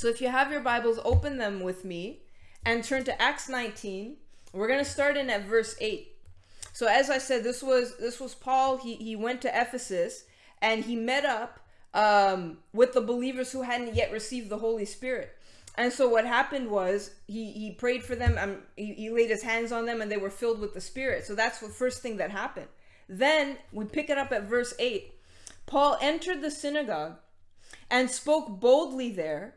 So if you have your Bibles, open them with me and turn to Acts 19. We're going to start in at verse 8. So as I said, this was this was Paul. He he went to Ephesus and he met up um, with the believers who hadn't yet received the Holy Spirit. And so what happened was he he prayed for them. Um, he, he laid his hands on them, and they were filled with the Spirit. So that's the first thing that happened. Then we pick it up at verse eight. Paul entered the synagogue and spoke boldly there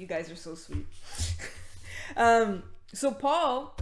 You guys are so sweet. um, so Paul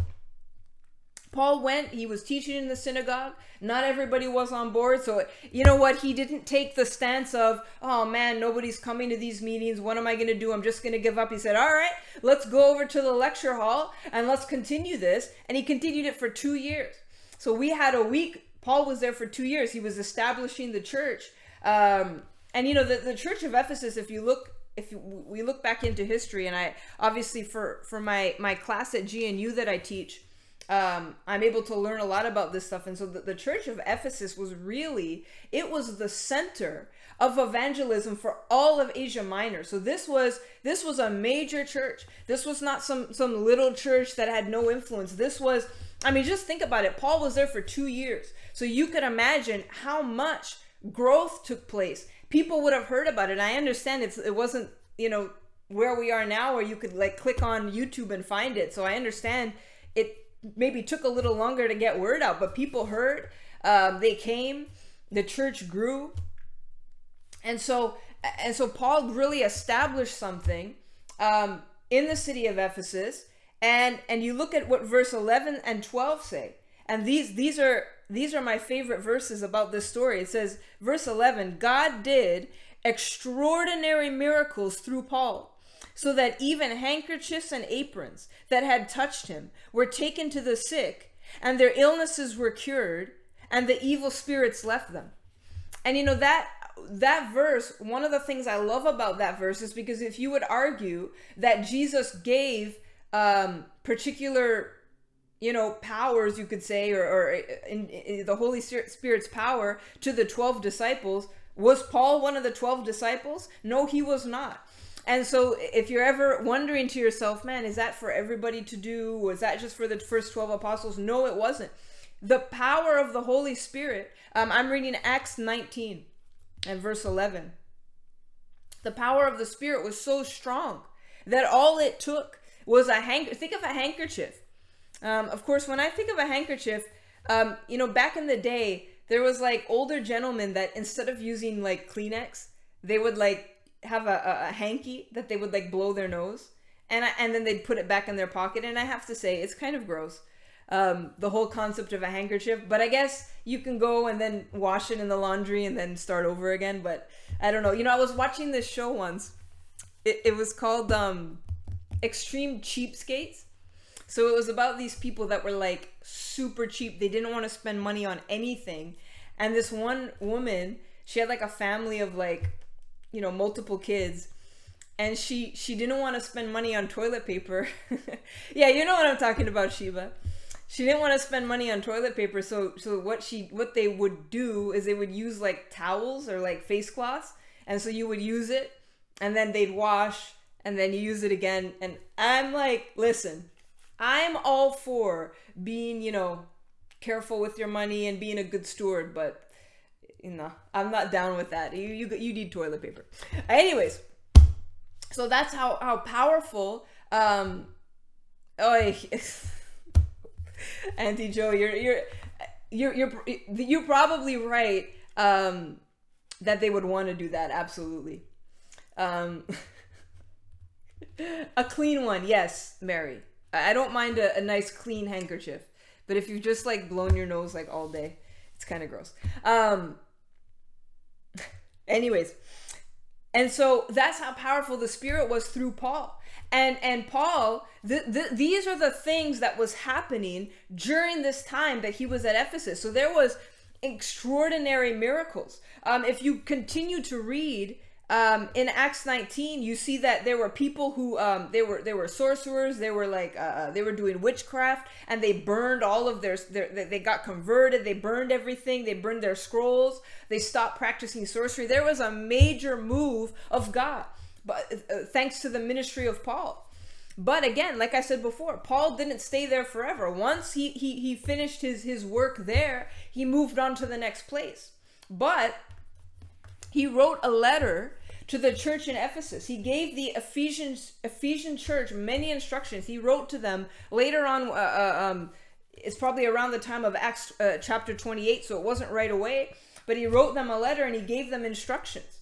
Paul went, he was teaching in the synagogue. Not everybody was on board. So, you know what? He didn't take the stance of, oh man, nobody's coming to these meetings. What am I going to do? I'm just going to give up. He said, all right, let's go over to the lecture hall and let's continue this. And he continued it for two years. So, we had a week. Paul was there for two years. He was establishing the church. Um, and, you know, the, the church of Ephesus, if you look if we look back into history and i obviously for for my my class at gnu that i teach um, I'm able to learn a lot about this stuff. And so the, the church of Ephesus was really, it was the center of evangelism for all of Asia Minor. So this was this was a major church. This was not some some little church that had no influence. This was I mean just think about it. Paul was there for 2 years. So you could imagine how much growth took place. People would have heard about it. I understand it's, it wasn't, you know, where we are now where you could like click on YouTube and find it. So I understand it maybe took a little longer to get word out, but people heard. Um, they came. The church grew, and so and so Paul really established something um, in the city of Ephesus. And and you look at what verse eleven and twelve say, and these these are these are my favorite verses about this story. It says, verse eleven, God did extraordinary miracles through Paul so that even handkerchiefs and aprons that had touched him were taken to the sick, and their illnesses were cured, and the evil spirits left them. And you know that that verse, one of the things I love about that verse is because if you would argue that Jesus gave um, particular you know powers you could say or, or in, in the holy spirit's power to the 12 disciples was paul one of the 12 disciples no he was not and so if you're ever wondering to yourself, man, is that for everybody to do? Was that just for the first 12 apostles? No, it wasn't. The power of the Holy Spirit. Um, I'm reading Acts 19 and verse 11. The power of the Spirit was so strong that all it took was a hand. Think of a handkerchief. Um, of course, when I think of a handkerchief, um, you know, back in the day, there was like older gentlemen that instead of using like Kleenex, they would like have a, a, hanky that they would like blow their nose and I, and then they'd put it back in their pocket and i have to say it's kind of gross um, the whole concept of a handkerchief but i guess you can go and then wash it in the laundry and then start over again but i don't know you know i was watching this show once it, it was called um, extreme cheapskates so it was about these people that were like super cheap. They didn't want to spend money on anything. And this one woman she had like a family of like you know multiple kids. And she she didn't want to spend money on toilet paper. Yeah you know what i'm talking about Sheba she didn't want to spend money on toilet paper so so what she what they would do is they would use like towels or like face cloths. And so you would use it and then they'd wash and then you use it again. And i'm like listen i'm all for being you know careful with your money and being a good steward but you know, I'm not down with that. You you you need toilet paper. Anyways, so that's how how powerful. Um, oh, Auntie Joe, you're you're you're you're you're probably right. Um, that they would want to do that. Absolutely. Um, a clean one, yes, Mary. I don't mind a, a nice clean handkerchief, but if you've just like blown your nose like all day, it's kind of gross. Um, Anyways, and so that's how powerful the Spirit was through Paul. and and paul the, the, these are the things that was happening during this time that he was at ephesus so there was extraordinary miracles um, if you continue to read um, in Acts 19, you see that there were people who um, they were they were sorcerers. They were like uh, uh they were doing witchcraft, and they burned all of their, their they got converted. They burned everything. They burned their scrolls. They stopped practicing sorcery. There was a major move of God, but uh, thanks to the ministry of Paul. But again, like I said before, Paul didn't stay there forever. Once he he he finished his his work there, he moved on to the next place. But he wrote a letter to the church in Ephesus. He gave the Ephesians Ephesian church many instructions. He wrote to them later on. Uh, uh, um, it's probably around the time of Acts uh, chapter 28, so it wasn't right away. But he wrote them a letter and he gave them instructions.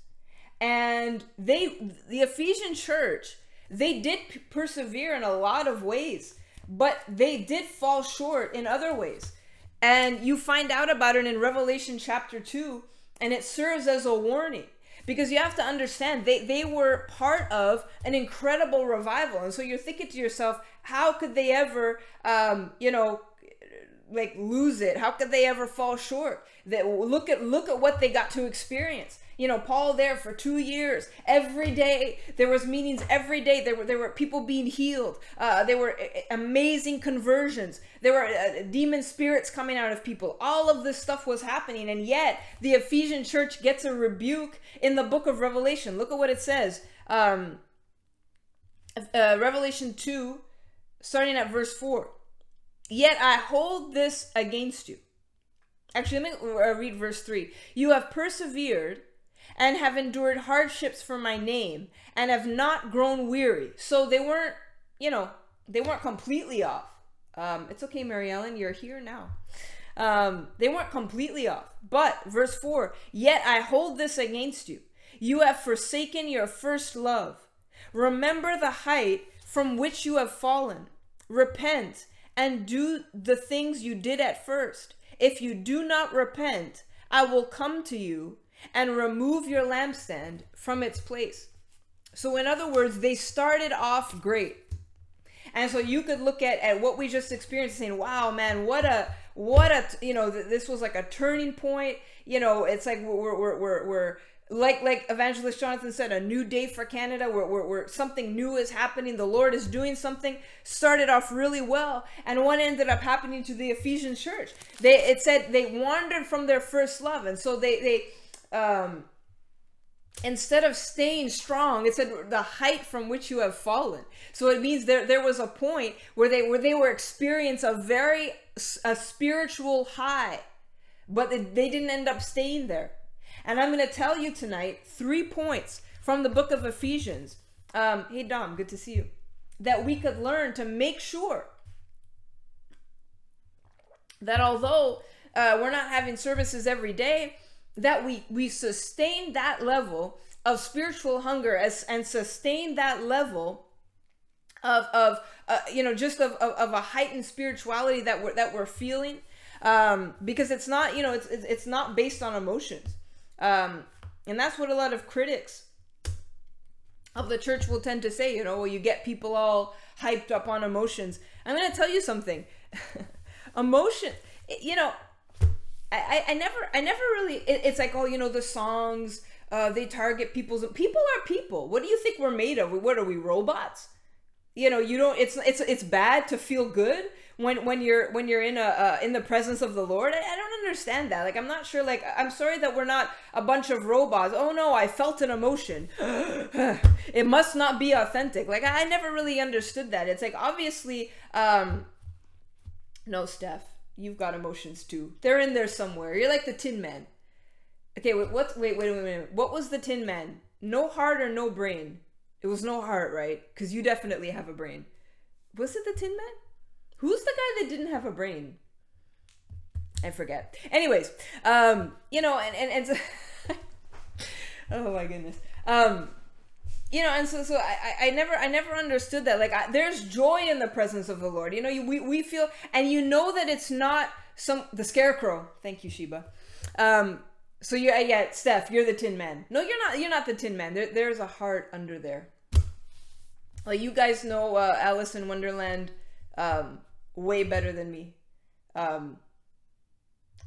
And they, the Ephesian church, they did persevere in a lot of ways, but they did fall short in other ways. And you find out about it in Revelation chapter 2 and it serves as a warning because you have to understand they, they were part of an incredible revival. And so you're thinking to yourself how could they ever um, you know like lose it? How could they ever fall short? That look at look at what they got to experience you know paul there for two years. Every day there was meetings every day. There were there were people being healed. Uh, there were uh, amazing conversions. There were uh, demon spirits coming out of people. All of this stuff was happening and yet the ephesian church gets a rebuke in the book of revelation. Look at what it says. Um, uh, revelation 2 starting at verse 4 yet i hold this against you. Actually, let me uh, read verse 3. You have persevered and have endured hardships for my name and have not grown weary. So they weren't, you know, they weren't completely off. Um, it's okay, Mary Ellen, you're here now. Um, they weren't completely off. But, verse 4 Yet I hold this against you. You have forsaken your first love. Remember the height from which you have fallen. Repent and do the things you did at first. If you do not repent, I will come to you and remove your lampstand from its place. So, in other words, they started off great. And so you could look at, at what we just experienced saying, wow, man, what a, what a, you know, this was like a turning point. You know, it's like we're, we're, we're, we're like like evangelist jonathan said a new day for canada where, where something new is happening the lord is doing something started off really well and what ended up happening to the ephesian church they it said they wandered from their first love and so they they um, instead of staying strong, it said the height from which you have fallen. So it means there there was a point where they where they were experience a very a spiritual high, but they, didn't end up staying there. And I'm going to tell you tonight three points from the book of Ephesians. Um, hey Dom, good to see you. That we could learn to make sure that although uh, we're not having services every day, that we we sustain that level of spiritual hunger as and sustain that level of of uh, you know just of, of, of a heightened spirituality that we're that we're feeling um, because it's not you know it's it's not based on emotions. Um, and that's what a lot of critics of the church will tend to say you know well you get people all hyped up on emotions. I'm going to tell you something. Emotion you know I, I never I never really it, it's like oh you know the songs uh, they target people's people are people. What do you think we're made of? What are we robots? You know you don't it's it's it's bad to feel good when when you're when you're in a uh, in the presence of the lord. I, I don't understand that. Like i'm not sure like i'm sorry that we're not a bunch of robots. Oh no i felt an emotion. It must not be authentic. Like I, I never really understood that. It's like obviously um no steph you've got emotions too. They're in there somewhere. You're like the Tin Man. Okay, wait, what? Wait, wait, wait, wait. What was the Tin Man? No heart or no brain? It was no heart, right? Because you definitely have a brain. Was it the Tin Man? Who's the guy that didn't have a brain? I forget. Anyways, um, you know, and and, and oh my goodness. Um, you know and so so I, I never i never understood that like I, there's joy in the presence of the lord. You know you, we, we feel and you know that it's not some the scarecrow. Thank you sheba. Um so you're yeah steph you're the tin man. No you're not you're not the tin man. There, there's a heart under there. Like you guys know uh, Alice in Wonderland um, way better than me. Um,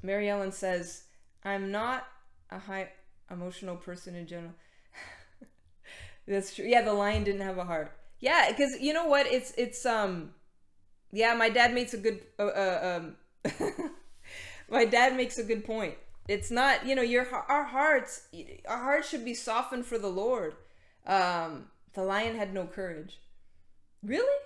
Mary Ellen says, "I'm not a high emotional person in general." That's true. Yeah, the lion didn't have a heart. Yeah, because you know what? It's it's um, yeah. My dad makes a good uh, uh um, my dad makes a good point. It's not you know your our hearts our hearts should be softened for the Lord. Um, the lion had no courage. Really?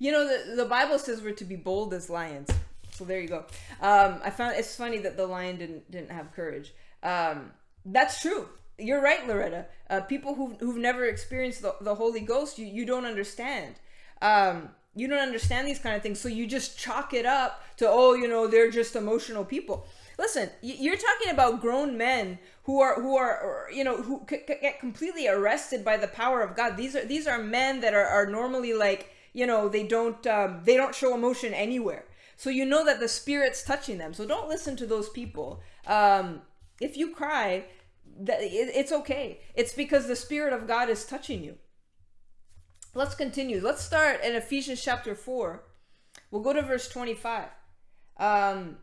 You know the the Bible says we're to be bold as lions. So there you go. Um, I found it's funny that the lion didn't didn't have courage. Um, that's true. You're right, Loretta. Uh, people who've, who've never experienced the, the Holy Ghost, you, you don't understand. Um, you don't understand these kind of things. So you just chalk it up to, oh, you know, they're just emotional people. Listen, you're talking about grown men who are who are you know who c- get completely arrested by the power of God. These are these are men that are, are normally like you know they don't um, they don't show emotion anywhere. So you know that the spirit's touching them. So don't listen to those people. Um, if you cry, that it's okay. It's because the spirit of God is touching you. Let's continue. Let's start in Ephesians chapter 4. We'll go to verse 25. Um,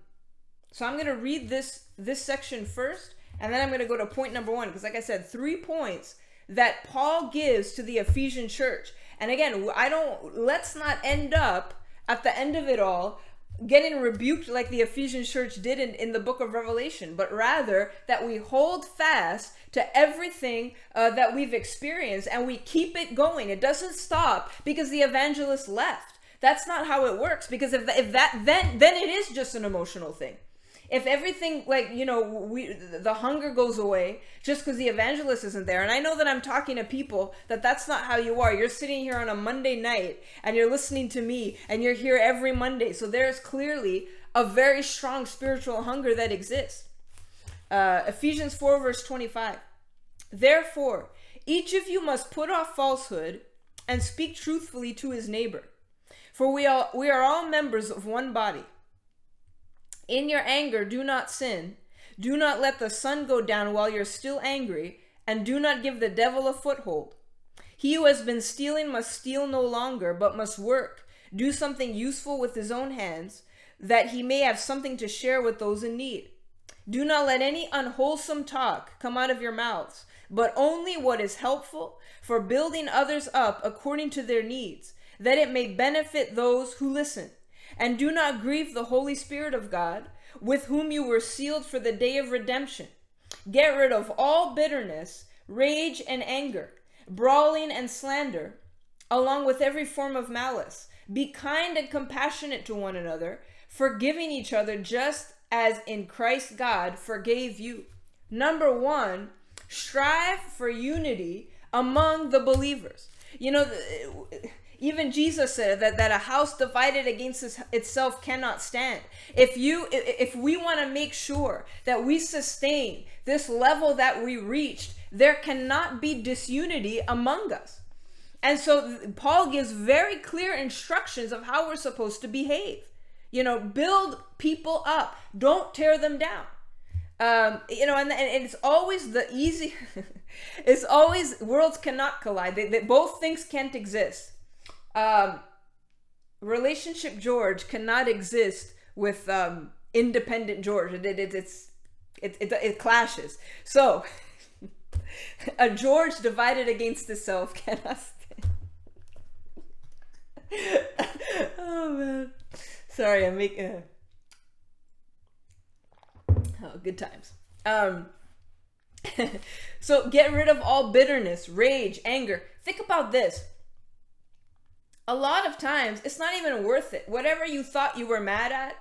so I'm going to read this this section first and then I'm going to go to point number 1 because like I said, three points that Paul gives to the Ephesian church. And again, I don't let's not end up at the end of it all getting rebuked like the Ephesian church did in, in the book of Revelation, but rather that we hold fast to everything uh, that we've experienced and we keep it going. It doesn't stop because the evangelist left. That's not how it works because if, if that then then it is just an emotional thing if everything like you know we the hunger goes away just because the evangelist isn't there. And i know that i'm talking to people that that's not how you are. You're sitting here on a monday night and you're listening to me and you're here every monday. So there's clearly a very strong spiritual hunger that exists. Uh, ephesians 4 verse 25 therefore each of you must put off falsehood and speak truthfully to his neighbor. For we are we are all members of one body in your anger, do not sin. Do not let the sun go down while you're still angry, and do not give the devil a foothold. He who has been stealing must steal no longer, but must work, do something useful with his own hands, that he may have something to share with those in need. Do not let any unwholesome talk come out of your mouths, but only what is helpful for building others up according to their needs, that it may benefit those who listen. And do not grieve the Holy Spirit of God, with whom you were sealed for the day of redemption. Get rid of all bitterness, rage, and anger, brawling and slander, along with every form of malice. Be kind and compassionate to one another, forgiving each other just as in Christ God forgave you. Number one, strive for unity among the believers. You know, even Jesus said that, that a house divided against itself cannot stand. If you if we want to make sure that we sustain this level that we reached, there cannot be disunity among us. And so Paul gives very clear instructions of how we're supposed to behave. You know, build people up, don't tear them down. Um, you know, and, and it's always the easy, it's always worlds cannot collide. They, they, both things can't exist um, relationship George cannot exist with um, independent George. It, it, it's it, it, it clashes. So a George divided against itself cannot stand. oh man, sorry, I'm making. A... Oh, good times. Um. so get rid of all bitterness, rage, anger. Think about this a lot of times it's not even worth it. Whatever you thought you were mad at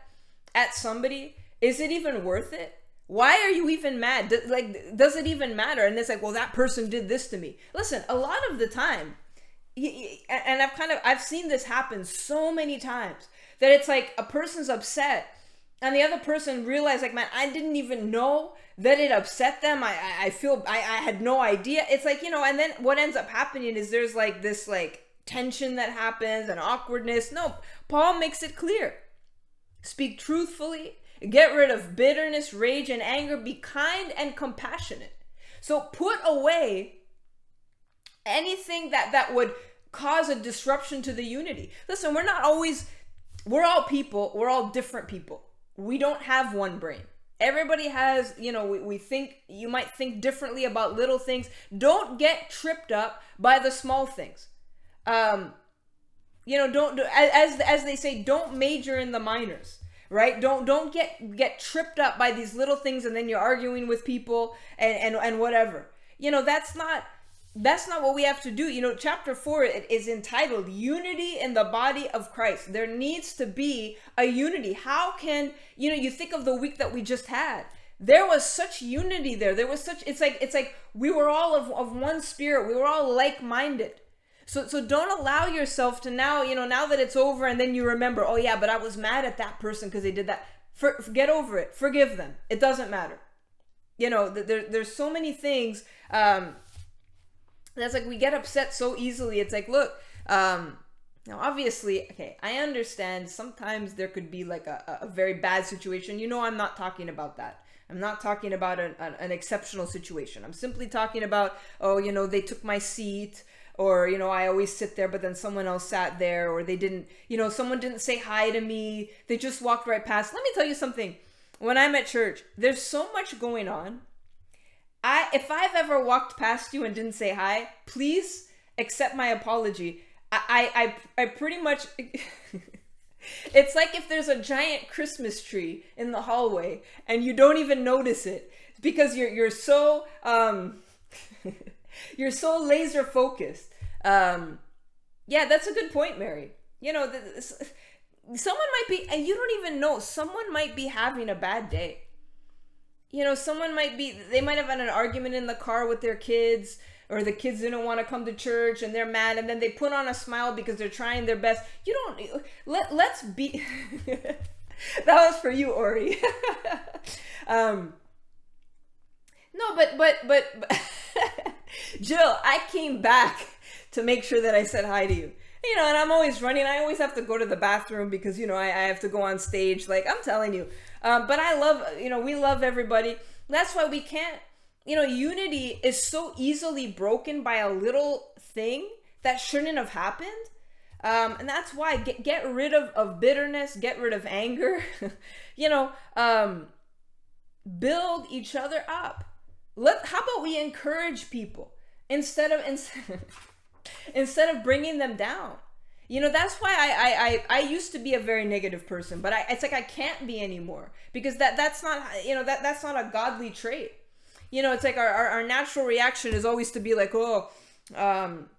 at somebody, is it even worth it? Why are you even mad? Do, like, does it even matter? And it's like, well, that person did this to me. Listen, a lot of the time, and I've kind of I've seen this happen so many times that it's like a person's upset and the other person realized like man i didn't even know that it upset them i i, I feel I, I had no idea it's like you know and then what ends up happening is there's like this like tension that happens and awkwardness. No, Paul makes it clear. Speak truthfully, get rid of bitterness, rage, and anger, be kind and compassionate. So put away anything that that would cause a disruption to the unity. Listen, we're not always, we're all people, we're all different people. We don't have one brain. Everybody has, you know, we, we think, you might think differently about little things. Don't get tripped up by the small things. Um, you know, don't, as, as they say, don't major in the minors right don't don't get get tripped up by these little things and then you're arguing with people and and, and whatever you know that's not that's not what we have to do. You know, chapter four it is entitled Unity in the Body of Christ. There needs to be a unity. How can, you know, you think of the week that we just had. There was such unity there. There was such, it's like, it's like we were all of, of one spirit. We were all like minded. So, so don't allow yourself to now, you know, now that it's over and then you remember, oh yeah, but I was mad at that person because they did that. For, get over it. Forgive them. It doesn't matter. You know, there, there's so many things. Um, that's like we get upset so easily. It's like, look, um, now obviously, okay, I understand sometimes there could be like a, a very bad situation. You know, I'm not talking about that. I'm not talking about an, an, an exceptional situation. I'm simply talking about, oh, you know, they took my seat or you know i always sit there but then someone else sat there or they didn't you know someone didn't say hi to me they just walked right past let me tell you something when i'm at church there's so much going on I if I've ever walked past you and didn't say hi, please accept my apology. I I I, I pretty much It's like if there's a giant Christmas tree in the hallway and you don't even notice it because you're you're so um you're so laser focused. Um yeah, that's a good point, Mary. You know, this, someone might be and you don't even know someone might be having a bad day you know, someone might be, they might have had an argument in the car with their kids, or the kids didn't want to come to church and they're mad, and then they put on a smile because they're trying their best. You don't, let, let's be, that was for you, Ori. um, no, but, but, but, but Jill, I came back to make sure that I said hi to you you know, and I'm always running. I always have to go to the bathroom because, you know, I, I have to go on stage. Like, I'm telling you, um, but I love, you know, we love everybody. That's why we can't, you know, unity is so easily broken by a little thing that shouldn't have happened. Um, and that's why get, get rid of, of bitterness, get rid of anger, you know, um, build each other up. Let, how about we encourage people instead of, instead, instead of bringing them down? You know, that's why I, I, I, I used to be a very negative person, but I, it's like I can't be anymore because that that's not you know that that's not a godly trait. You know, it's like our, our, our natural reaction is always to be like, oh, um,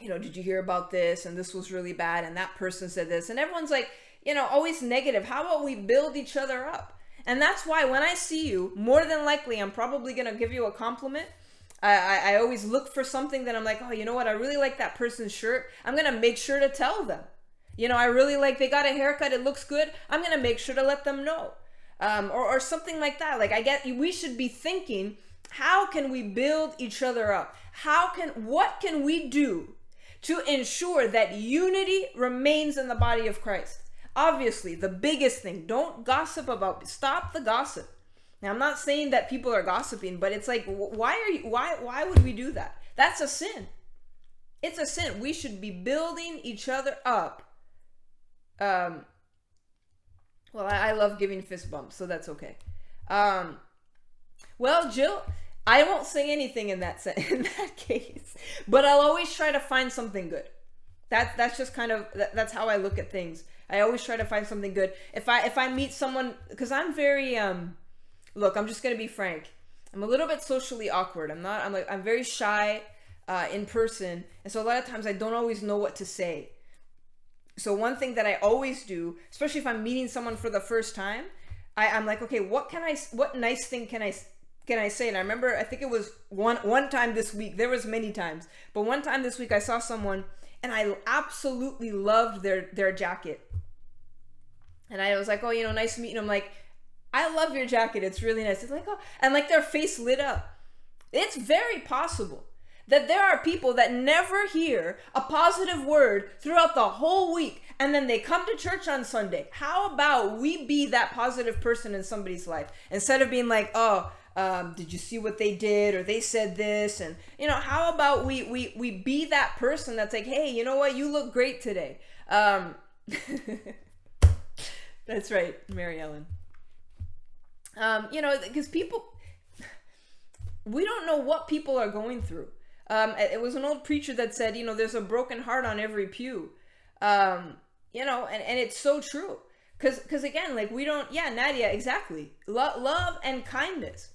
you know, did you hear about this? And this was really bad, and that person said this, and everyone's like, you know, always negative. How about we build each other up? And that's why when I see you, more than likely, I'm probably gonna give you a compliment I, I, always look for something that I'm like, oh, you know what? I really like that person's shirt. I'm gonna make sure to tell them. You know, I really like they got a haircut. It looks good. I'm gonna make sure to let them know, um, or or something like that. Like I get, we should be thinking, how can we build each other up? How can what can we do to ensure that unity remains in the body of Christ? Obviously, the biggest thing. Don't gossip about. Stop the gossip. Now I'm not saying that people are gossiping, but it's like why are you why why would we do that? That's a sin. It's a sin. We should be building each other up. Um well, I, I love giving fist bumps, so that's okay. Um well, Jill, I won't say anything in that in that case, but I'll always try to find something good. That that's just kind of that, that's how I look at things. I always try to find something good. If I if I meet someone cuz I'm very um look, I'm just gonna be frank. I'm a little bit socially awkward. I'm not. I'm like I'm very shy uh, in person, and so a lot of times I don't always know what to say. So one thing that I always do, especially if I'm meeting someone for the first time, I, I'm like, okay, what can I? What nice thing can I? Can I say? And I remember, I think it was one one time this week. There was many times, but one time this week I saw someone, and I absolutely loved their their jacket. And I was like, oh, you know, nice meeting. I'm Like, I love your jacket. It's really nice. It's like, oh, and like their face lit up. It's very possible that there are people that never hear a positive word throughout the whole week and then they come to church on Sunday. How about we be that positive person in somebody's life instead of being like, oh, um, did you see what they did or they said this and you know how about we we we be that person that's like hey you know what you look great today um, that's right mary ellen um, you know because people we don't know what people are going through. Um, it was an old preacher that said you know there's a broken heart on every pew. Um, you know and, and it's so true. Because because again like we don't yeah nadia exactly. Lo- love and kindness.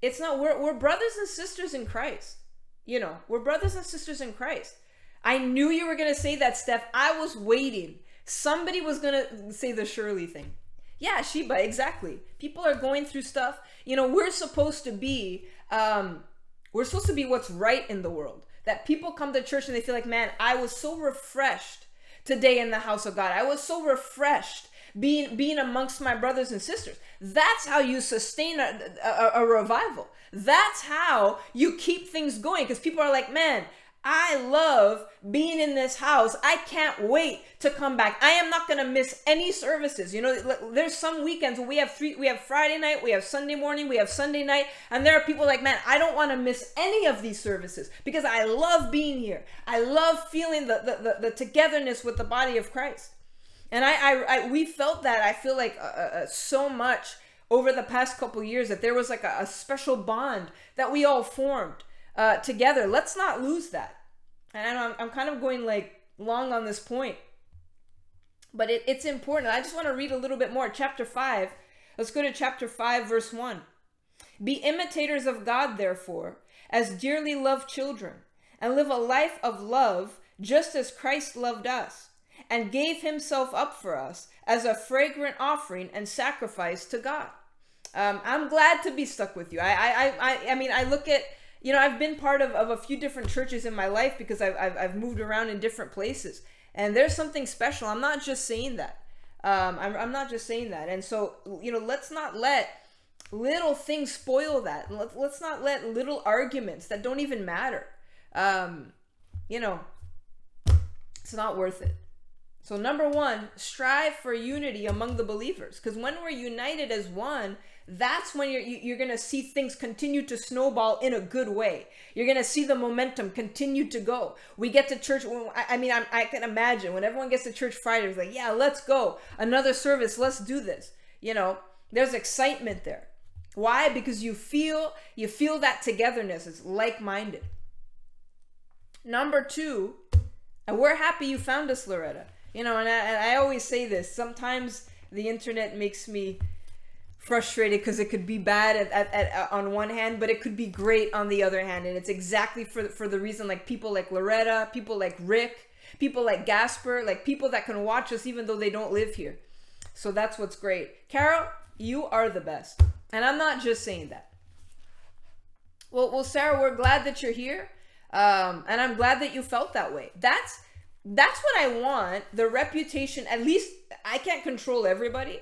It's not we're, we're brothers and sisters in christ. You know we're brothers and sisters in christ. I knew you were gonna say that steph. I was waiting. Somebody was gonna say the shirley thing yeah sheba exactly people are going through stuff you know we're supposed to be um we're supposed to be what's right in the world that people come to church and they feel like man i was so refreshed today in the house of god i was so refreshed being being amongst my brothers and sisters. That's how you sustain a, a, a revival. That's how you keep things going because people are like, man, I love being in this house. I can't wait to come back. I am not going to miss any services. You know, there's some weekends we have three we have Friday night, we have Sunday morning, we have Sunday night, and there are people like, "Man, I don't want to miss any of these services because I love being here. I love feeling the the, the, the togetherness with the body of Christ." and I, I, I we felt that I feel like uh, uh, uh, so much over the past couple years that there was like a, a special bond that we all formed uh, together. Let's not lose that. And I'm, I'm kind of going like long on this point, but it, it's important. I just want to read a little bit more. Chapter five. Let's go to chapter five, verse one. Be imitators of God, therefore, as dearly loved children, and live a life of love, just as Christ loved us and gave himself up for us as a fragrant offering and sacrifice to God. Um, I'm glad to be stuck with you. I, I, I, I mean, I look at, you know, I've been part of, of a few different churches in my life because I've, I've, I've moved around in different places. And there's something special. I'm not just saying that. Um, I'm, I'm not just saying that. And so, you know, let's not let little things spoil that. Let's, let's not let little arguments that don't even matter. Um, you know, it's not worth it. So, number one, strive for unity among the believers. Because when we're united as one, that's when you're, you're going to see things continue to snowball in a good way. You're going to see the momentum continue to go. We get to church. I mean, I'm, i can imagine when everyone gets to church Friday, it's like, yeah, let's go. Another service. Let's do this. You know, there's excitement there. Why? Because you feel you feel that togetherness. It's like-minded. Number two, and we're happy you found us, Loretta you know, and I, and I always say this. Sometimes the internet makes me frustrated because it could be bad at, at, at, on one hand, but it could be great on the other hand. And it's exactly for for the reason like people like Loretta, people like Rick, people like Gasper, like people that can watch us even though they don't live here. So that's what's great. Carol, you are the best. And I'm not just saying that. Well, well, Sarah, we're glad that you're here. Um, and I'm glad that you felt that way. That's that's what I want. The reputation, at least I can't control everybody,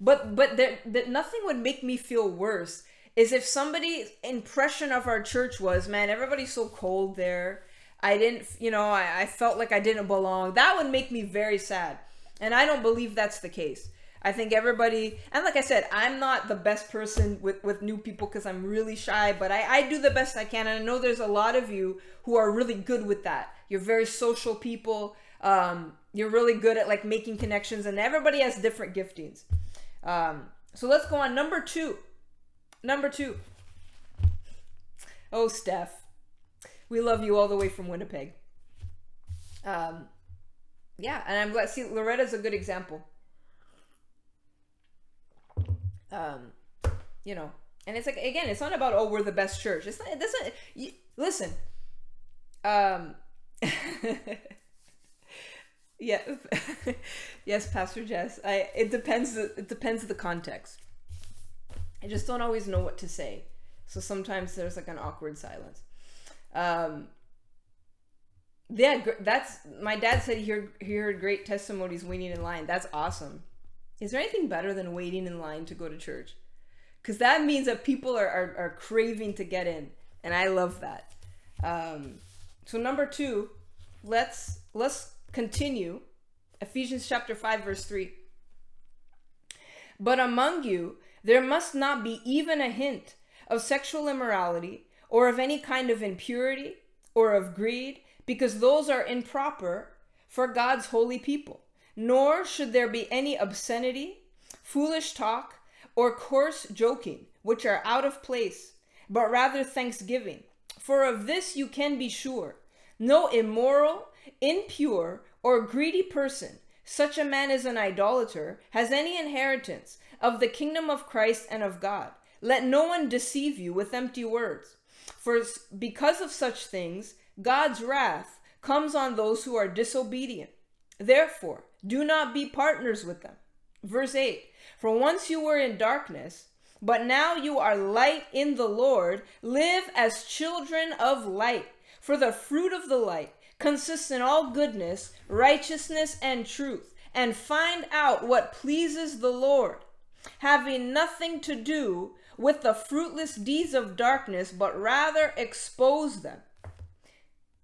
but but that nothing would make me feel worse is if somebody's impression of our church was, man, everybody's so cold there. I didn't, you know, I, I felt like I didn't belong. That would make me very sad. And I don't believe that's the case. I think everybody, and like I said, I'm not the best person with, with new people because I'm really shy, but I, I do the best I can. And I know there's a lot of you who are really good with that. You're very social people. Um, you're really good at like making connections, and everybody has different giftings. Um, so let's go on. Number two. Number two. Oh, Steph. We love you all the way from Winnipeg. Um, yeah, and I'm glad. See, Loretta's a good example um, you know, and it's like again, it's not about oh we're the best church. It's not. It doesn't. You, listen. Um. yeah. yes, Pastor Jess. I. It depends. It depends the context. I just don't always know what to say, so sometimes there's like an awkward silence. Um. Yeah, that's my dad said he heard he heard great testimonies waiting in line. That's awesome. Is there anything better than waiting in line to go to church? Because that means that people are, are, are, craving to get in, and I love that. Um, so number two, let's let's continue. Ephesians chapter five verse three. But among you there must not be even a hint of sexual immorality, or of any kind of impurity, or of greed, because those are improper for God's holy people. Nor should there be any obscenity, foolish talk, or coarse joking, which are out of place, but rather thanksgiving. For of this you can be sure no immoral, impure, or greedy person, such a man as an idolater, has any inheritance of the kingdom of Christ and of God. Let no one deceive you with empty words. For because of such things, God's wrath comes on those who are disobedient. Therefore, do not be partners with them. Verse 8 For once you were in darkness, but now you are light in the Lord, live as children of light. For the fruit of the light consists in all goodness, righteousness, and truth, and find out what pleases the Lord, having nothing to do with the fruitless deeds of darkness, but rather expose them.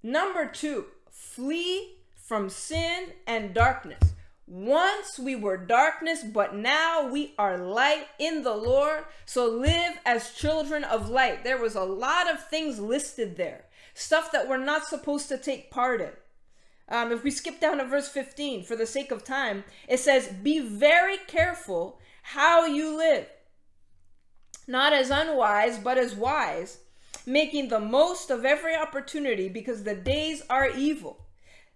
Number two, flee from sin and darkness. Once we were darkness, but now we are light in the Lord. So live as children of light. There was a lot of things listed there, stuff that we're not supposed to take part in. Um, if we skip down to verse 15 for the sake of time, it says, Be very careful how you live, not as unwise, but as wise, making the most of every opportunity because the days are evil.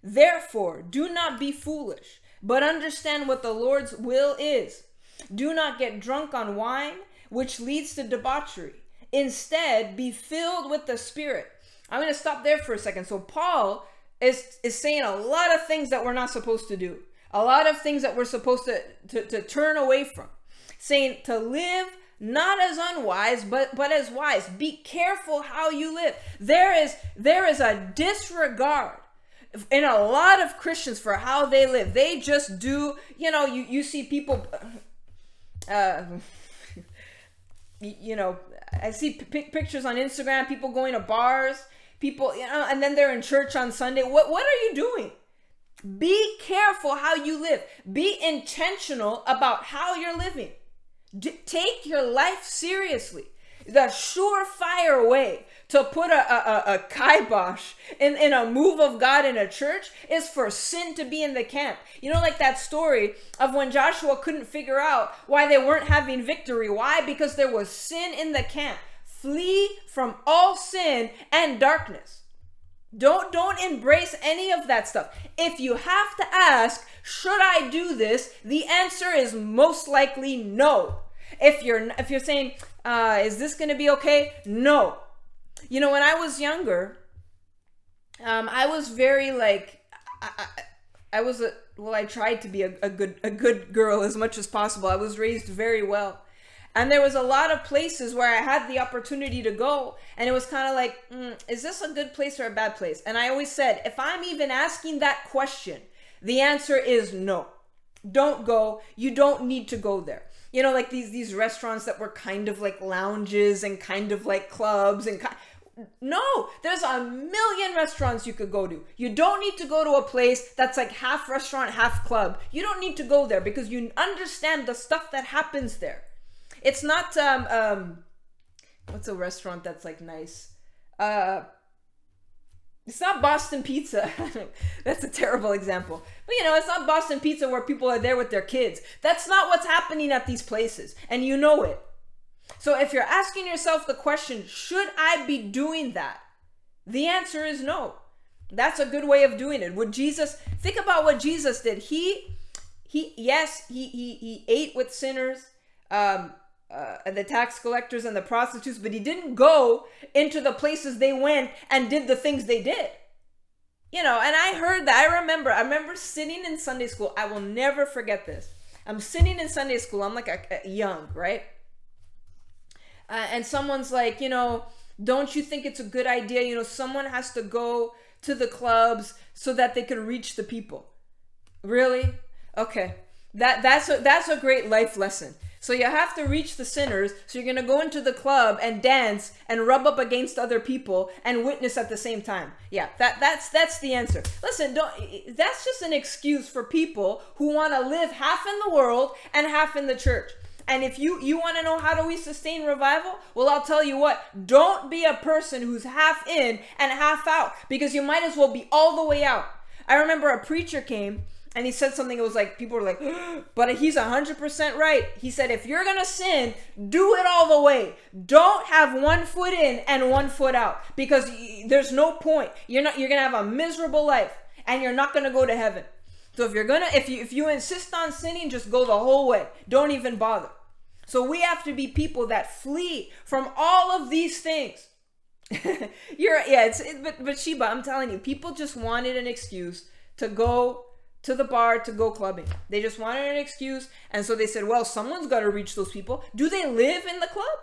Therefore, do not be foolish, but understand what the Lord's will is. Do not get drunk on wine, which leads to debauchery. Instead, be filled with the Spirit. I'm going to stop there for a second. So, Paul is, is saying a lot of things that we're not supposed to do, a lot of things that we're supposed to, to, to turn away from. Saying to live not as unwise but but as wise be careful how you live there is there is a disregard in a lot of christians for how they live they just do you know you you see people uh you know i see p- pictures on instagram people going to bars people you know and then they're in church on sunday what what are you doing be careful how you live be intentional about how you're living D- take your life seriously. The surefire way to put a, a, a, kibosh in, in a move of God in a church is for sin to be in the camp. You know, like that story of when Joshua couldn't figure out why they weren't having victory. Why? Because there was sin in the camp. Flee from all sin and darkness. Don't don't embrace any of that stuff. If you have to ask, should I do this? The answer is most likely no. If you're if you're saying, uh, is this going to be okay? No. You know, when I was younger, um, I was very like, I, I, I was a well, I tried to be a, a good a good girl as much as possible. I was raised very well. And there was a lot of places where I had the opportunity to go, and it was kind of like, mm, is this a good place or a bad place? And I always said, if I'm even asking that question, the answer is no. Don't go. You don't need to go there you know like these these restaurants that were kind of like lounges and kind of like clubs and no, there's a million restaurants you could go to. You don't need to go to a place that's like half restaurant, half club. You don't need to go there because you understand the stuff that happens there. It's not um um what's a restaurant that's like nice? Uh it's not Boston Pizza. That's a terrible example. But you know, it's not Boston Pizza where people are there with their kids. That's not what's happening at these places. And you know it. So if you're asking yourself the question, should I be doing that? The answer is no. That's a good way of doing it. Would Jesus think about what Jesus did? He he yes, he he he ate with sinners. Um uh, the tax collectors and the prostitutes, but he didn't go into the places they went and did the things they did. You know, and I heard that. I remember, I remember sitting in Sunday school. I will never forget this. I'm sitting in Sunday school. I'm like a, a young, right? Uh, and someone's like, you know, don't you think it's a good idea? You know, someone has to go to the clubs so that they can reach the people. Really? Okay. That that's a that's a great life lesson. So you have to reach the sinners. So you're going to go into the club and dance and rub up against other people and witness at the same time. Yeah, that that's that's the answer. Listen, don't that's just an excuse for people who want to live half in the world and half in the church. And if you you want to know how do we sustain revival? Well, I'll tell you what. Don't be a person who's half in and half out because you might as well be all the way out. I remember a preacher came and he said something it was like people were like but he's 100% right. He said if you're gonna sin do it all the way. Don't have one foot in and one foot out because there's no point. You're not you're gonna have a miserable life and you're not gonna go to heaven. So if you're gonna if you if you insist on sinning just go the whole way. Don't even bother. So we have to be people that flee from all of these things. You're yeah it's it, but but sheba i'm telling you people just wanted an excuse to go to the bar to go clubbing. They just wanted an excuse. And so they said, well, someone's got to reach those people. Do they live in the club?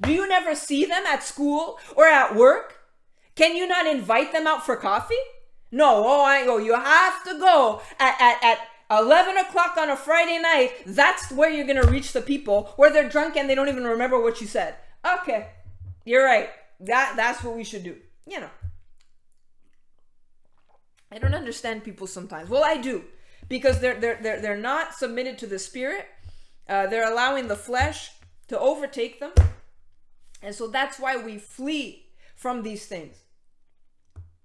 Do you never see them at school or at work? Can you not invite them out for coffee? No, oh, I go. You have to go at, at, at 11 o'clock on a Friday night. That's where you're going to reach the people where they're drunk and they don't even remember what you said. Okay, you're right. That That's what we should do. You know. I don't understand people sometimes. Well, I do because they're they're they're, they're not submitted to the spirit. Uh, they're allowing the flesh to overtake them, and so that's why we flee from these things.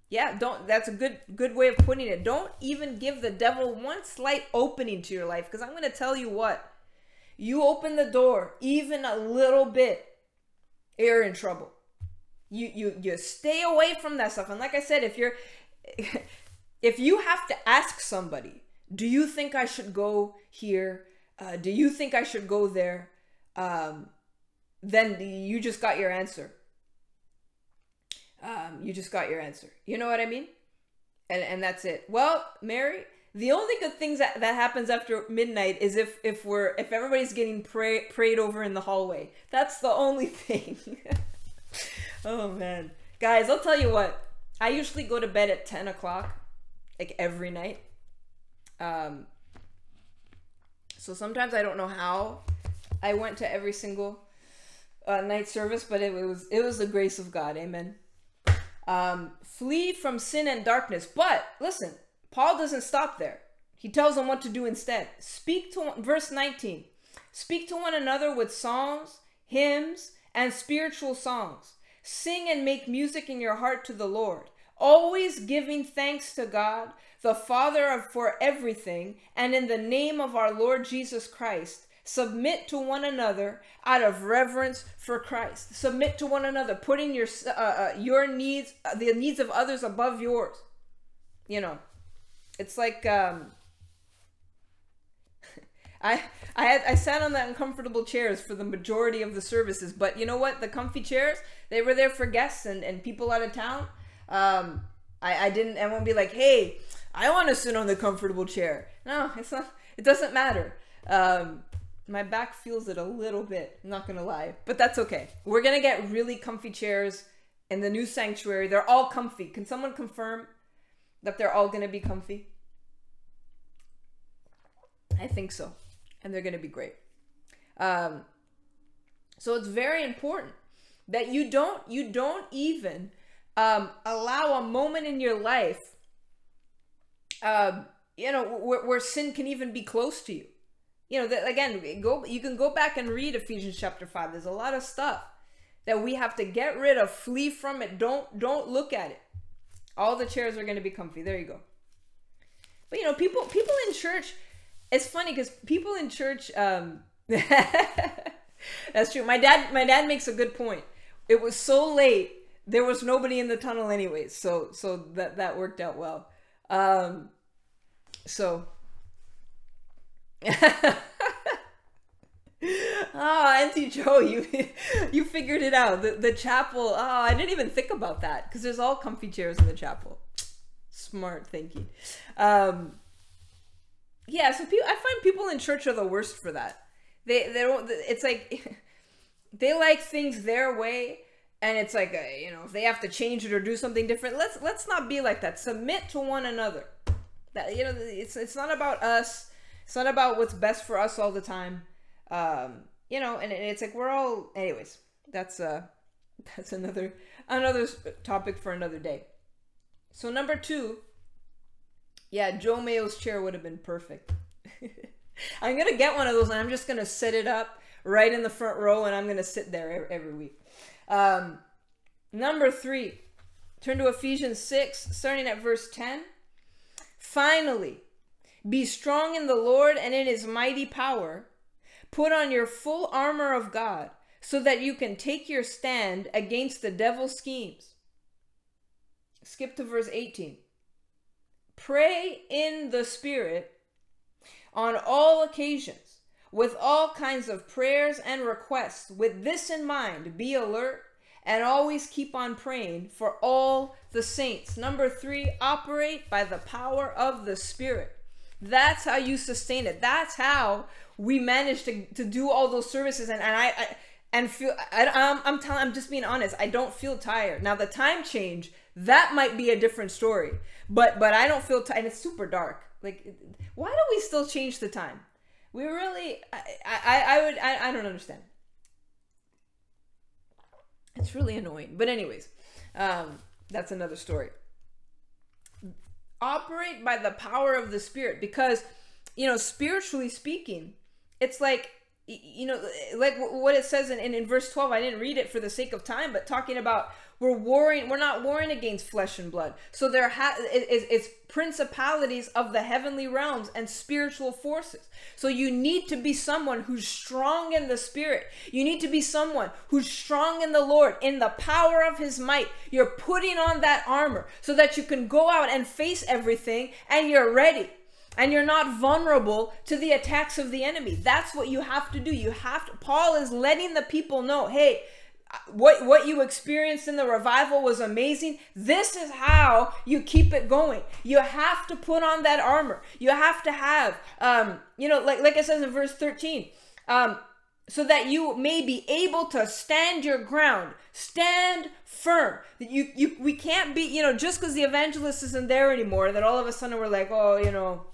Yeah, don't. That's a good good way of putting it. Don't even give the devil one slight opening to your life, because I'm going to tell you what. You open the door even a little bit, you're in trouble. You you you stay away from that stuff. And like I said, if you're if you have to ask somebody, do you think I should go here? Uh, do you think I should go there? Um, then you just got your answer. Um, you just got your answer. You know what I mean? And and that's it. Well, Mary, the only good things that, that happens after midnight is if if we're if everybody's getting pray, prayed over in the hallway. That's the only thing. oh man, guys, I'll tell you what. I usually go to bed at ten o'clock like every night. Um, so sometimes I don't know how I went to every single uh, night service, but it, was it was the grace of God. Amen. Um, flee from sin and darkness. But listen, Paul doesn't stop there. He tells them what to do instead. Speak to verse 19. Speak to one another with songs, hymns, and spiritual songs. Sing and make music in your heart to the Lord always giving thanks to God, the Father of, for everything, and in the name of our Lord Jesus Christ, submit to one another out of reverence for Christ. Submit to one another, putting your uh, uh, your needs, uh, the needs of others above yours. You know, it's like um, I I had I sat on the uncomfortable chairs for the majority of the services, but you know what? The comfy chairs they were there for guests and and people out of town. Um, I, I didn't, I won't be like, hey, I want to sit on the comfortable chair. No, it's not, it doesn't matter. Um, my back feels it a little bit, not gonna lie, but that's okay. We're gonna get really comfy chairs in the new sanctuary. They're all comfy. Can someone confirm that they're all gonna be comfy? I think so. And they're gonna be great. Um, so it's very important that you don't you don't even um, allow a moment in your life, uh, you know, where, where sin can even be close to you. You know, that, again, go. You can go back and read Ephesians chapter five. There's a lot of stuff that we have to get rid of, flee from it. Don't don't look at it. All the chairs are going to be comfy. There you go. But you know, people people in church. It's funny because people in church. Um, that's true. My dad my dad makes a good point. It was so late there was nobody in the tunnel anyways, so so that that worked out well. Um, so. Ah, oh, Auntie Joe, you you figured it out. The the chapel. Oh, I didn't even think about that because there's all comfy chairs in the chapel. Smart thinking. Um, yeah, so people, I find people in church are the worst for that. They they don't. It's like they like things their way, and it's like a, you know if they have to change it or do something different let's let's not be like that. Submit to one another. That you know it's it's not about us. It's not about what's best for us all the time. Um you know and, and it's like we're all anyways that's uh that's another another topic for another day. So number two yeah joe mayo's chair would have been perfect. I'm gonna get one of those and I'm just gonna set it up right in the front row and I'm gonna sit there every week. Um, number three, turn to Ephesians 6, starting at verse 10. Finally, be strong in the Lord and in his mighty power. Put on your full armor of God so that you can take your stand against the devil's schemes. Skip to verse 18. Pray in the Spirit on all occasions with all kinds of prayers and requests. With this in mind, be alert and always keep on praying for all the saints. Number three, operate by the power of the Spirit. That's how you sustain it. That's how we manage to, to do all those services. And, and I, I and feel I, I'm, I'm telling I'm just being honest. I don't feel tired. Now the time change that might be a different story. But but I don't feel tired. And it's super dark. Like why do we still change the time? We really I I, I would I, I don't understand. It's really annoying. But anyways, um, that's another story. Operate by the power of the spirit because you know spiritually speaking, it's like you know like what it says in, in, in verse 12 i didn't read it for the sake of time but talking about we're warring we're not warring against flesh and blood. So there ha- it, it's principalities of the heavenly realms and spiritual forces. So you need to be someone who's strong in the spirit. You need to be someone who's strong in the lord in the power of his might. You're putting on that armor so that you can go out and face everything and you're ready. And you're not vulnerable to the attacks of the enemy. That's what you have to do. You have to Paul is letting the people know, hey, what what you experienced in the revival was amazing. This is how you keep it going. You have to put on that armor. You have to have um, you know, like like it says in verse 13, um, so that you may be able to stand your ground stand firm you you we can't be you know just because the evangelist isn't there anymore that all of a sudden we're like oh you know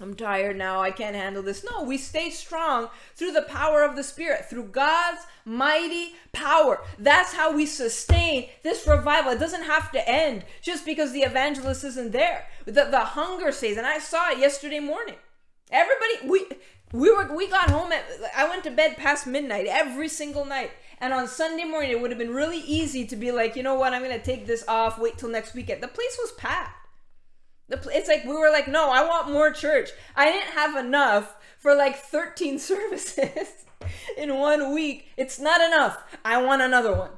I'm tired now. I can't handle this. No, we stay strong through the power of the Spirit, through God's mighty power. That's how we sustain this revival. It doesn't have to end just because the evangelist isn't there. The, the hunger stays. And I saw it yesterday morning. Everybody, we. We were we got home at I went to bed past midnight every single night. And on Sunday morning it would have been really easy to be like, you know what, I'm gonna take this off, wait till next weekend. The place was packed. It's like we were like, no, I want more church. I didn't have enough for like 13 services in one week. It's not enough. I want another one.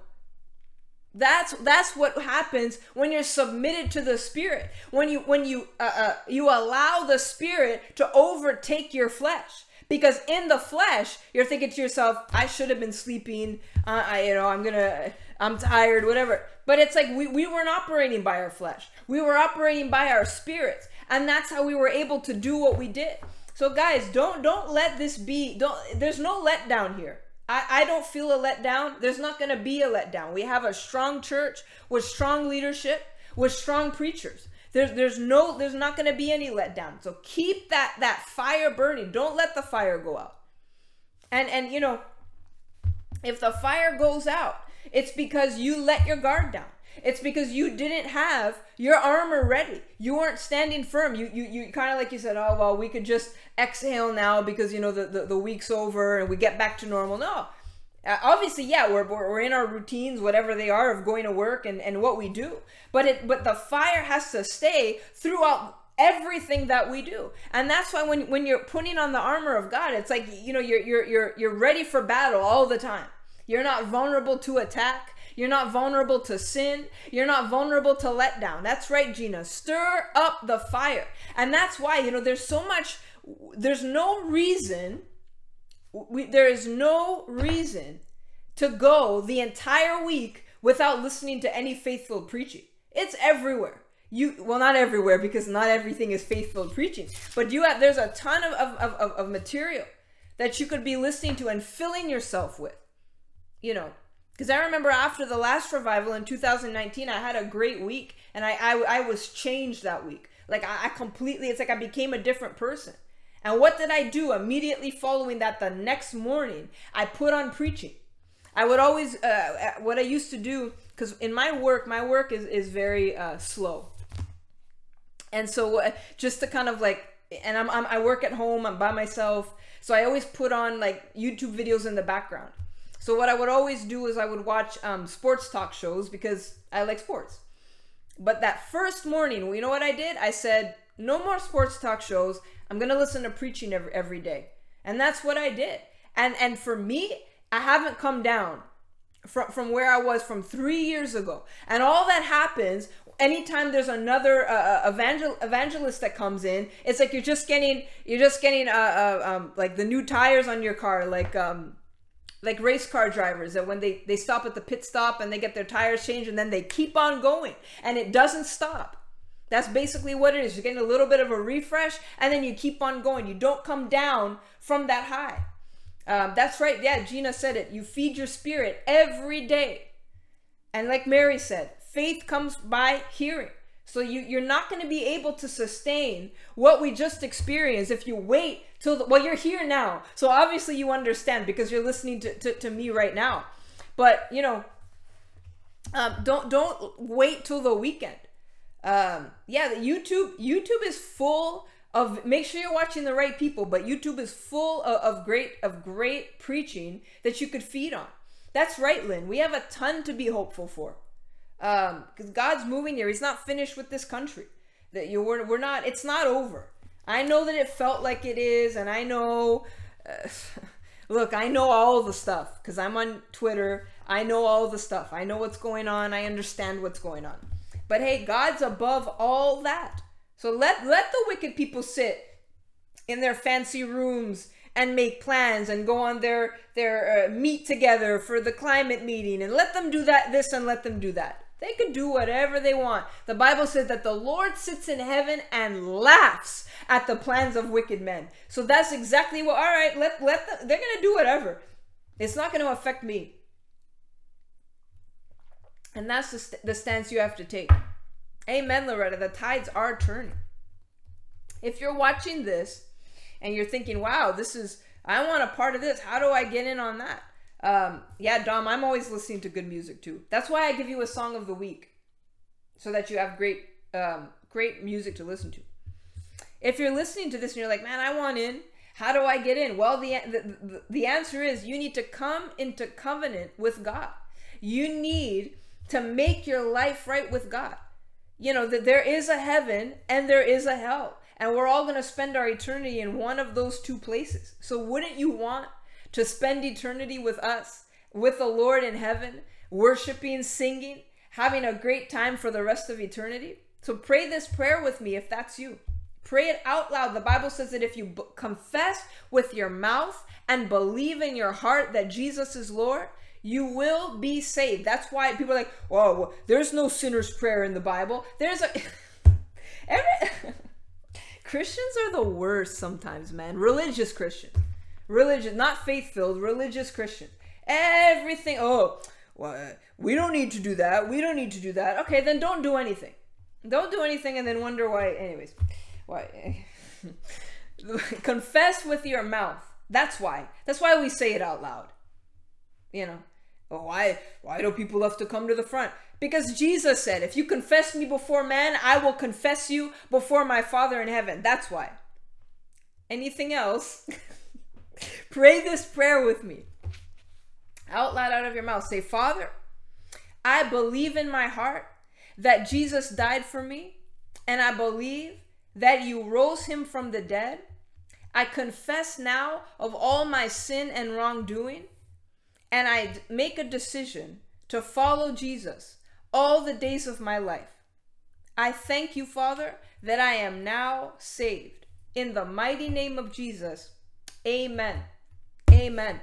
That's that's what happens when you're submitted to the spirit. When you when you uh, uh, you allow the spirit to overtake your flesh. Because in the flesh, you're thinking to yourself, "I should have been sleeping. Uh, I, you know, I'm gonna, I'm tired, whatever." But it's like we, we weren't operating by our flesh. We were operating by our spirits. And that's how we were able to do what we did. So guys, don't don't let this be don't there's no letdown here. I, I don't feel a letdown. There's not gonna be a letdown. We have a strong church with strong leadership, with strong preachers. There's there's no there's not gonna be any letdown. So keep that that fire burning. Don't let the fire go out. And and you know, if the fire goes out, it's because you let your guard down. It's because you didn't have your armor ready. You weren't standing firm. You you, you kind of like you said, oh well, we could just exhale now because you know the, the, the week's over and we get back to normal. No. Uh, obviously, yeah, we're, we're in our routines, whatever they are, of going to work and, and what we do. But it but the fire has to stay throughout everything that we do and that's why when, when you're putting on the armor of god it's like you know you're you're you're, you're ready for battle all the time you're not vulnerable to attack. You're not vulnerable to sin. You're not vulnerable to letdown. That's right, Gina. Stir up the fire. And that's why, you know, there's so much, there's no reason, we, there is no reason to go the entire week without listening to any faithful preaching. It's everywhere. You well, not everywhere because not everything is faithful preaching, but you have there's a ton of, of, of, of material that you could be listening to and filling yourself with you know, because I remember after the last revival in 2019, I had a great week and I, I, I was changed that week. Like I, I completely, it's like I became a different person. And what did I do immediately following that the next morning? I put on preaching. I would always, uh, uh what I used to do, because in my work, my work is, is very uh, slow. And so uh, just to kind of like and I'm, I'm I work at home. I'm by myself, so I always put on like YouTube videos in the background. So what I would always do is I would watch um, sports talk shows because I like sports. But that first morning, you know what I did? I said, no more sports talk shows. I'm gonna listen to preaching every every day, and that's what I did. And and for me, I haven't come down from from where I was from three years ago. And all that happens anytime there's another uh, uh, evangel- evangelist that comes in. It's like you're just getting you're just getting uh, uh um like the new tires on your car, like um like race car drivers that when they they stop at the pit stop and they get their tires changed and then they keep on going and it doesn't stop that's basically what it is. You're getting a little bit of a refresh and then you keep on going. You don't come down from that high. Um, that's right. Yeah, Gina said it. You feed your spirit every day. And like Mary said, faith comes by hearing. So you, you're not going to be able to sustain what we just experienced if you wait till, the, well, you're here now. So obviously you understand because you're listening to, to, to me right now. But, you know, um, don't, don't wait till the weekend um, yeah, YouTube YouTube is full of make sure you're watching the right people, but YouTube is full of, of great of great preaching that you could feed on. That's right, Lynn. We have a ton to be hopeful for. Um, because God's moving here. He's not finished with this country. That you we're, we're not. It's not over. I know that it felt like it is, and I know. Uh, look, I know all the stuff because I'm on Twitter. I know all the stuff. I know what's going on. I understand what's going on. But hey, God's above all that. So let let the wicked people sit in their fancy rooms and make plans and go on their their uh, meet together for the climate meeting and let them do that this and let them do that. They could do whatever they want. The Bible says that the Lord sits in heaven and laughs at the plans of wicked men. So that's exactly what. All right, let let them, they're gonna do whatever. It's not gonna affect me. And that's the, st- the stance you have to take. Amen, Loretta. The tides are turning. If you're watching this and you're thinking, wow, this is, I want a part of this. How do I get in on that? Um, yeah, Dom, I'm always listening to good music too. That's why I give you a song of the week so that you have great, um, great music to listen to. If you're listening to this and you're like, man, I want in, how do I get in? Well, the, the, the answer is you need to come into covenant with God. You need to make your life right with God. You know, that there is a heaven and there is a hell. And we're all going to spend our eternity in one of those two places. So wouldn't you want to spend eternity with us, with the Lord in heaven, worshiping, singing, having a great time for the rest of eternity? So pray this prayer with me if that's you. Pray it out loud. The Bible says that if you b- confess with your mouth and believe in your heart that Jesus is Lord, you will be saved. That's why people are like, "Oh, there's no sinner's prayer in the Bible." There's a every Christians are the worst sometimes, man. Religious Christians, religious, not faith-filled, religious Christians. Everything. Oh, well, uh, we don't need to do that. We don't need to do that. Okay, then don't do anything. Don't do anything, and then wonder why. Anyways, why? Confess with your mouth. That's why. That's why we say it out loud. You know, why why do people have to come to the front? Because Jesus said, if you confess me before man, I will confess you before my Father in heaven. That's why. Anything else? Pray this prayer with me. Out loud out of your mouth. Say, Father, I believe in my heart that Jesus died for me, and I believe that you rose him from the dead. I confess now of all my sin and wrongdoing and I make a decision to follow Jesus all the days of my life. I thank you, Father, that I am now saved. In the mighty name of Jesus, amen. Amen.